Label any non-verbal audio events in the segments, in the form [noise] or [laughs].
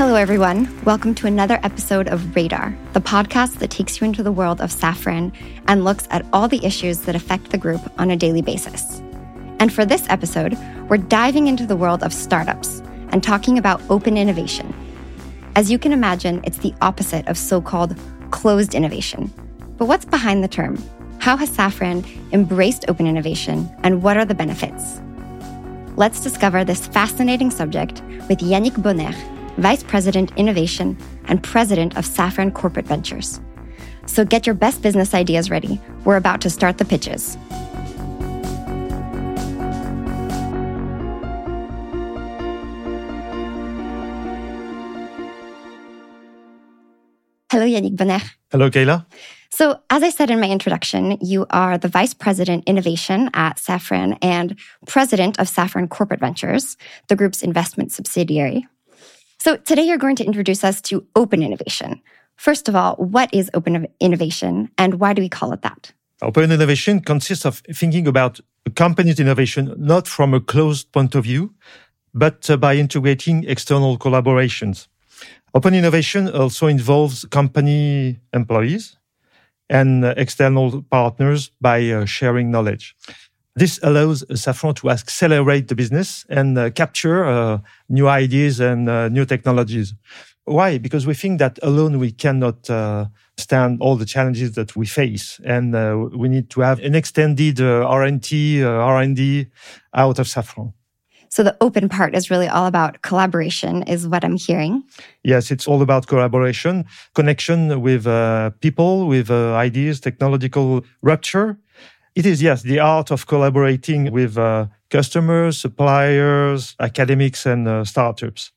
Hello, everyone. Welcome to another episode of Radar, the podcast that takes you into the world of Safran and looks at all the issues that affect the group on a daily basis. And for this episode, we're diving into the world of startups and talking about open innovation. As you can imagine, it's the opposite of so called closed innovation. But what's behind the term? How has Safran embraced open innovation, and what are the benefits? Let's discover this fascinating subject with Yannick Bonnaire, Vice President Innovation and President of Safran Corporate Ventures. So get your best business ideas ready. We're about to start the pitches. Hello, Yannick Bonnaire. Hello, Kayla. So, as I said in my introduction, you are the Vice President Innovation at Safran and President of Safran Corporate Ventures, the group's investment subsidiary. So, today you're going to introduce us to open innovation. First of all, what is open innovation and why do we call it that? Open innovation consists of thinking about a company's innovation not from a closed point of view, but uh, by integrating external collaborations. Open innovation also involves company employees and uh, external partners by uh, sharing knowledge. This allows Safran to accelerate the business and uh, capture uh, new ideas and uh, new technologies. Why? Because we think that alone we cannot uh, stand all the challenges that we face, and we need to have an extended R&D, R&D out of Safran. So the open part is really all about collaboration, is what I'm hearing. Yes, it's all about collaboration, connection with uh, people, with uh, ideas, technological rupture. It is, yes, the art of collaborating with uh, customers, suppliers, academics, and uh, startups.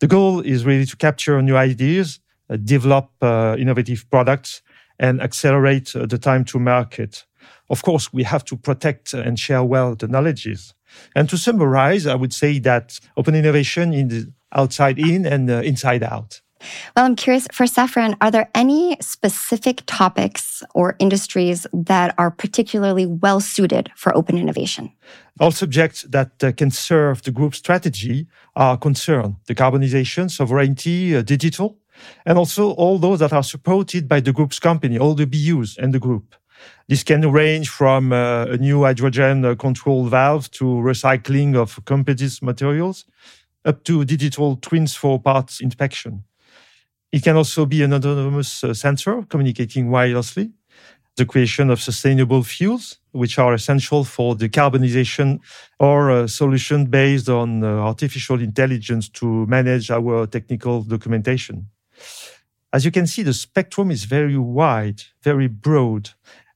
The goal is really to capture new ideas, uh, develop uh, innovative products, and accelerate the time to market. Of course, we have to protect and share well the knowledges. And to summarize, I would say that open innovation is outside in and uh, inside out. Well, I'm curious for Safran, are there any specific topics or industries that are particularly well suited for open innovation? All subjects that uh, can serve the group strategy are concerned decarbonization, sovereignty, uh, digital, and also all those that are supported by the group's company, all the BUs and the group. This can range from uh, a new hydrogen uh, control valve to recycling of composite materials up to digital twins for parts inspection. It can also be an autonomous uh, sensor communicating wirelessly, the creation of sustainable fuels, which are essential for decarbonization, or a solution based on uh, artificial intelligence to manage our technical documentation. As you can see, the spectrum is very wide, very broad,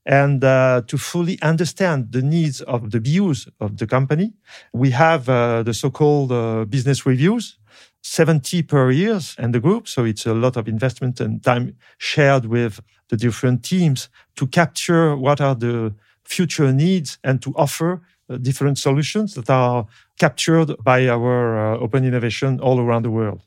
and uh, to fully understand the needs of the views of the company, we have uh, the so-called uh, business reviews, 70 per year and the group. So it's a lot of investment and time shared with the different teams to capture what are the future needs and to offer uh, different solutions that are captured by our uh, open innovation all around the world.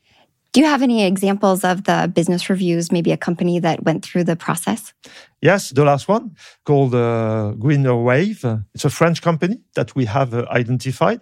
Do you have any examples of the business reviews, maybe a company that went through the process? Yes, the last one called uh, Wave. It's a French company that we have uh, identified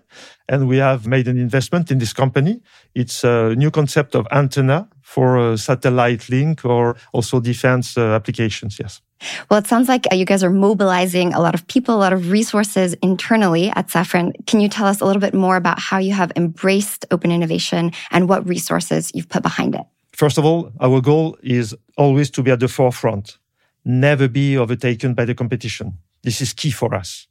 and we have made an investment in this company. It's a new concept of antenna for uh, satellite link or also defense uh, applications. Yes. Well, it sounds like uh, you guys are mobilizing a lot of people, a lot of resources internally at Safran. Can you tell us a little bit more about how you have embraced open innovation and what resources you've put behind it? First of all, our goal is always to be at the forefront never be overtaken by the competition. This is key for us.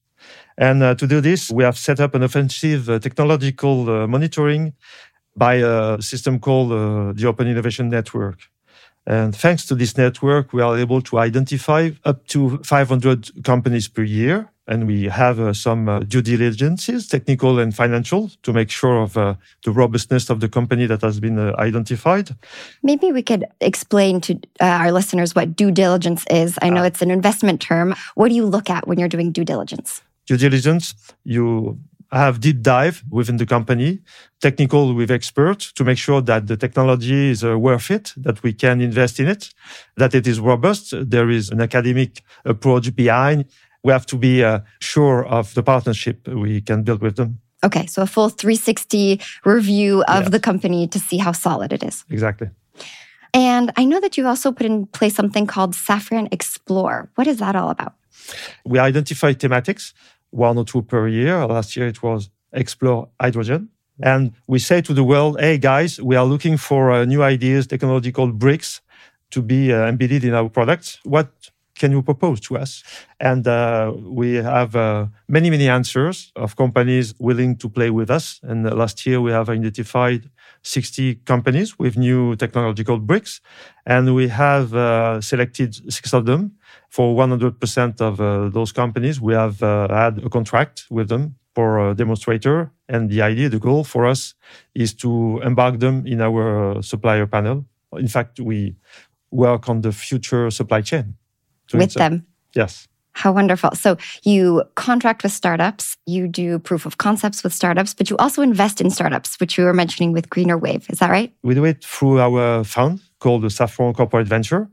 And uh, to do this, we have set up an offensive uh, technological uh, monitoring by a system called uh, the Open Innovation Network. And thanks to this network, we are able to identify up to 500 companies per year and we have uh, some uh, due diligences, technical and financial, to make sure of uh, the robustness of the company that has been uh, identified. Maybe we could explain to uh, our listeners what due diligence is. I know ah. it's an investment term. What do you look at when you're doing due diligence? Due diligence, you have deep dive within the company, technical with experts to make sure that the technology is uh, worth it, that we can invest in it, that it is robust. There is an academic approach behind we have to be uh, sure of the partnership we can build with them. Okay, so a full 360 review of Yes. the company to see how solid it is. Exactly. And I know that you've also put in place something called Safran Explore. What is that all about? We identify thematics, one or two per year. Last year it was explore hydrogen. And we say to the world, hey guys, we are looking for uh, new ideas, technological bricks to be uh, embedded in our products. What can you propose to us? And uh, we have uh, many, many answers of companies willing to play with us. And last year we have identified 60 companies with new technological bricks. And we have uh, selected six of them for 100% of uh, those companies. We have uh, had a contract with them for a demonstrator. And the idea, the goal for us is to embark them in our uh, supplier panel. In fact, we work on the future supply chain. So With a- them. Yes. How wonderful. So you contract with startups, you do proof of concepts with startups, but you also invest in startups, which you were mentioning with Greener Wave. Is that right? We do it through our fund called the Safran Corporate Venture.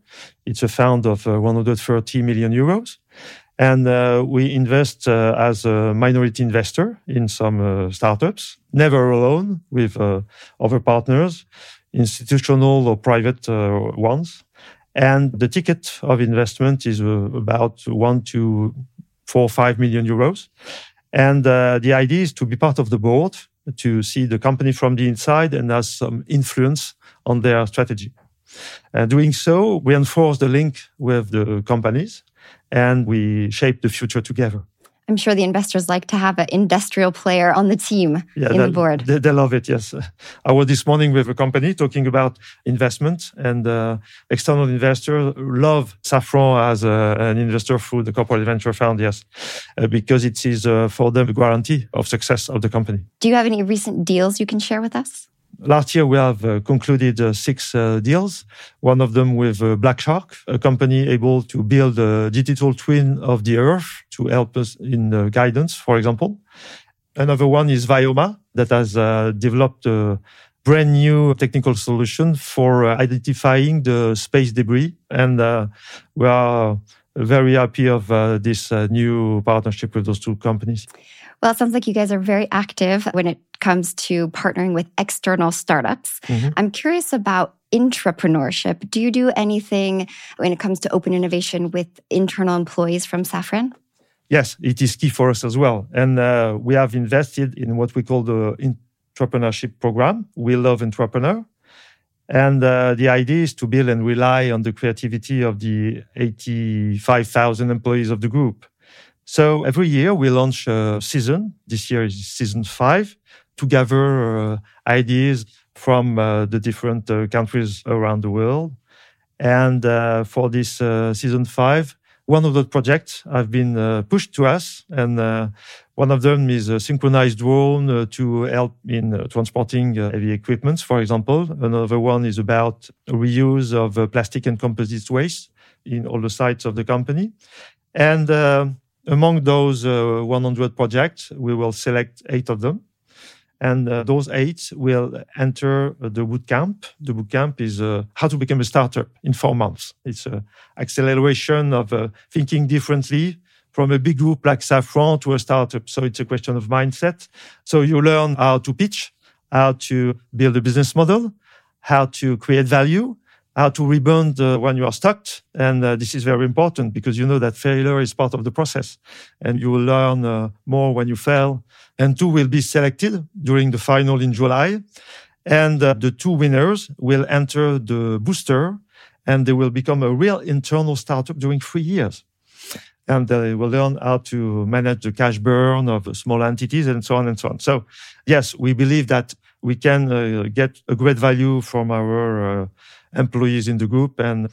It's a fund of uh, 130 million euros. And uh, we invest uh, as a minority investor in some uh, startups, never alone with uh, other partners, institutional or private uh, ones. And the ticket of investment is uh, about one to four, five million euros. And uh, the idea is to be part of the board, to see the company from the inside and has some influence on their strategy. Uh, doing so, we enforce the link with the companies and we shape the future together. I'm sure the investors like to have an industrial player on the team in the board. They, they love it, yes. [laughs] I was this morning with a company talking about investment and uh, external investors love Safran as a, an investor through the corporate venture fund, yes, uh, because it is uh, for them a guarantee of success of the company. Do you have any recent deals you can share with us? Last year, we have uh, concluded uh, six uh, deals. One of them with uh, Black Shark, a company able to build a digital twin of the Earth to help us in guidance, for example. Another one is Vioma that has uh, developed a brand new technical solution for uh, identifying the space debris. And we are very happy of uh, this uh, new partnership with those two companies. Well, it sounds like you guys are very active when it comes to partnering with external startups. Mhm. I'm curious about intrapreneurship. Do you do anything when it comes to open innovation with internal employees from Safran? Yes, it is key for us as well. And uh, we have invested in what we call the entrepreneurship program. We love entrepreneur. And uh, the idea is to build and rely on the creativity of the 85,000 employees of the group. So every year we launch a season. This year is season five to gather uh, ideas from uh, the different uh, countries around the world. And uh, for this uh, season five, one of the projects have been uh, pushed to us, and uh, one of them is a synchronized drone uh, to help in uh, transporting uh, heavy equipment, for example. Another one is about reuse of uh, plastic and composite waste in all the sites of the company. And among those uh, 100 projects, we will select eight of them. And uh, those eight will enter uh, the boot camp. The boot camp is uh, how to become a startup in four months. It's an acceleration of uh, thinking differently from a big group like Safran to a startup. So it's a question of mindset. So you learn how to pitch, how to build a business model, how to create value, how to rebound uh, when you are stuck. And uh, this is very important because you know that failure is part of the process and you will learn uh, more when you fail. And two will be selected during the final in July. And uh, the two winners will enter the booster and they will become a real internal startup during three years. And they will learn how to manage the cash burn of small entities and so on and so on. So yes, we believe that we can uh, get a great value from our uh, employees in the group. And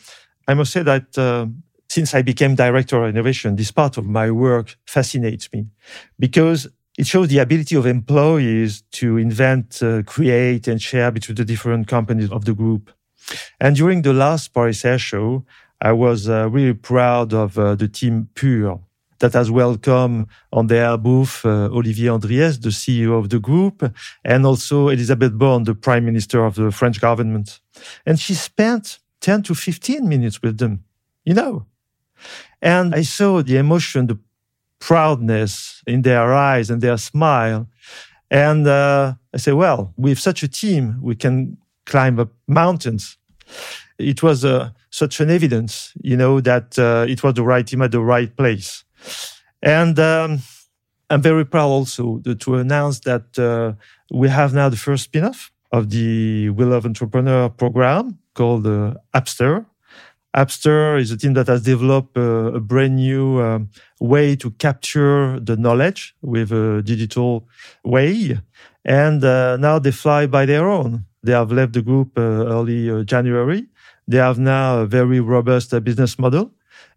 I must say that uh, since I became director of innovation, this part of my work fascinates me because it shows the ability of employees to invent, uh, create, and share between the different companies of the group. And during the last Paris Air Show, I was uh, really proud of uh, the team Pure that has welcomed on their booth uh, Olivier Andriès, the CEO of the group, and also Elisabeth Borne, the Prime Minister of the French government. And she spent 10 to 15 minutes with them, you know. And I saw the emotion, the proudness in their eyes and their smile. And uh, I say, well, with such a team, we can climb up mountains. It was uh, such an evidence, you know, that uh, it was the right team at the right place. And um, I'm very proud also to announce that uh, we have now the first spin-off of the We Love Entrepreneur program called uh, Appster. Appster is a team that has developed uh, a brand new um, way to capture the knowledge with a digital way. And uh, now they fly by their own. They have left the group uh, early uh, January. They have now a very robust uh, business model.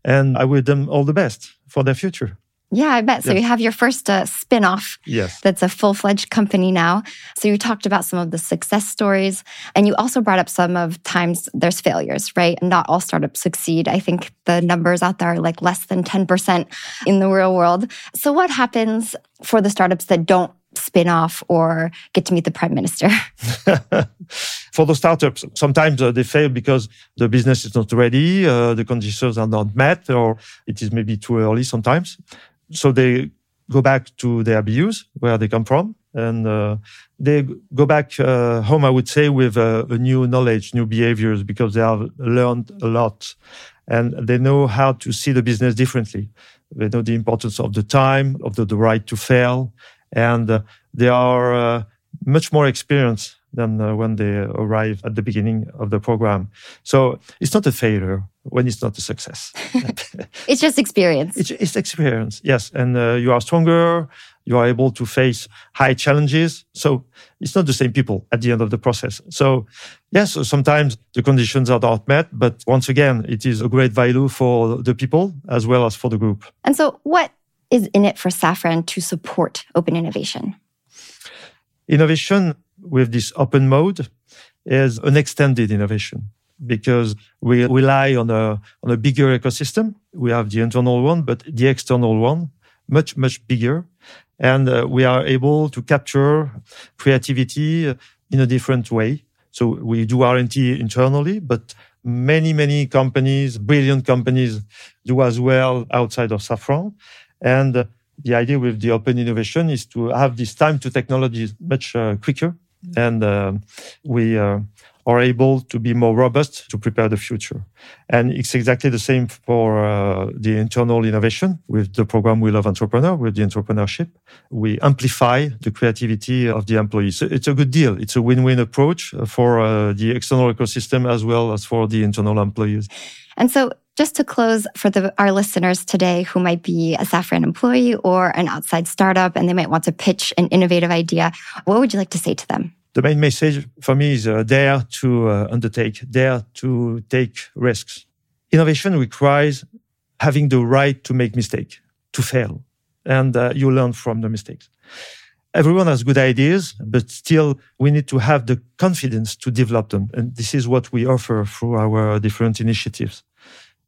And I wish them all the best for their future. Yeah, I bet. So yes. you have your first uh, spin off. Yes. That's a full fledged company now. So you talked about some of the success stories and you also brought up some of times there's failures, right? Not all startups succeed. I think the numbers out there are like less than 10% in the real world. So what happens for the startups that don't spin off or get to meet the prime minister? [laughs] [laughs] for the startups, sometimes uh, they fail because the business is not ready, uh, the conditions are not met, or it is maybe too early sometimes so they go back to their BUs where they come from and uh, they go back uh, home, I would say, with uh, a new knowledge, new behaviors, because they have learned a lot and they know how to see the business differently. They know the importance of the time, of the, the right to fail, and uh, they are uh, much more experienced than uh, when they arrive at the beginning of the program. So it's not a failure when it's not a success. [laughs] [laughs] it's just experience. It's, it's experience, yes. And uh, you are stronger. You are able to face high challenges. So it's not the same people at the end of the process. So yes, sometimes the conditions are not met, but once again, it is a great value for the people as well as for the group. And so what is in it for Safran to support open innovation? Innovation with this open mode is an extended innovation because we rely on a, on a bigger ecosystem. We have the internal one, but the external one, much, much bigger. And uh, we are able to capture creativity in a different way. So we do R&D internally, but many, many companies, brilliant companies do as well outside of Safran. And uh, the idea with the open innovation is to have this time to technology much uh, quicker. And uh, we uh, are able to be more robust to prepare the future. And it's exactly the same for uh, the internal innovation with the program We Love Entrepreneur, with the entrepreneurship. We amplify the creativity of the employees. So it's a good deal. It's a win-win approach for uh, the external ecosystem as well as for the internal employees. And so just to close for the, our listeners today who might be a Safran employee or an outside startup and they might want to pitch an innovative idea, what would you like to say to them? the main message for me is uh, dare to uh, undertake, dare to take risks. Innovation requires having the right to make mistake, to fail, and uh, you learn from the mistakes. Everyone has good ideas, but still we need to have the confidence to develop them. And this is what we offer through our different initiatives.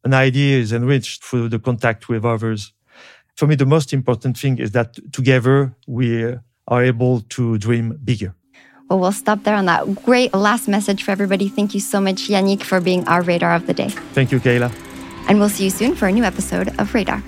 An idea is enriched through the contact with others. For me, the most important thing is that together we uh, are able to dream bigger. Well, we'll stop there on that great last message for everybody. Thank you so much, Yannick, for being our radar of the day. Thank you, Kayla. And we'll see you soon for a new episode of Radar.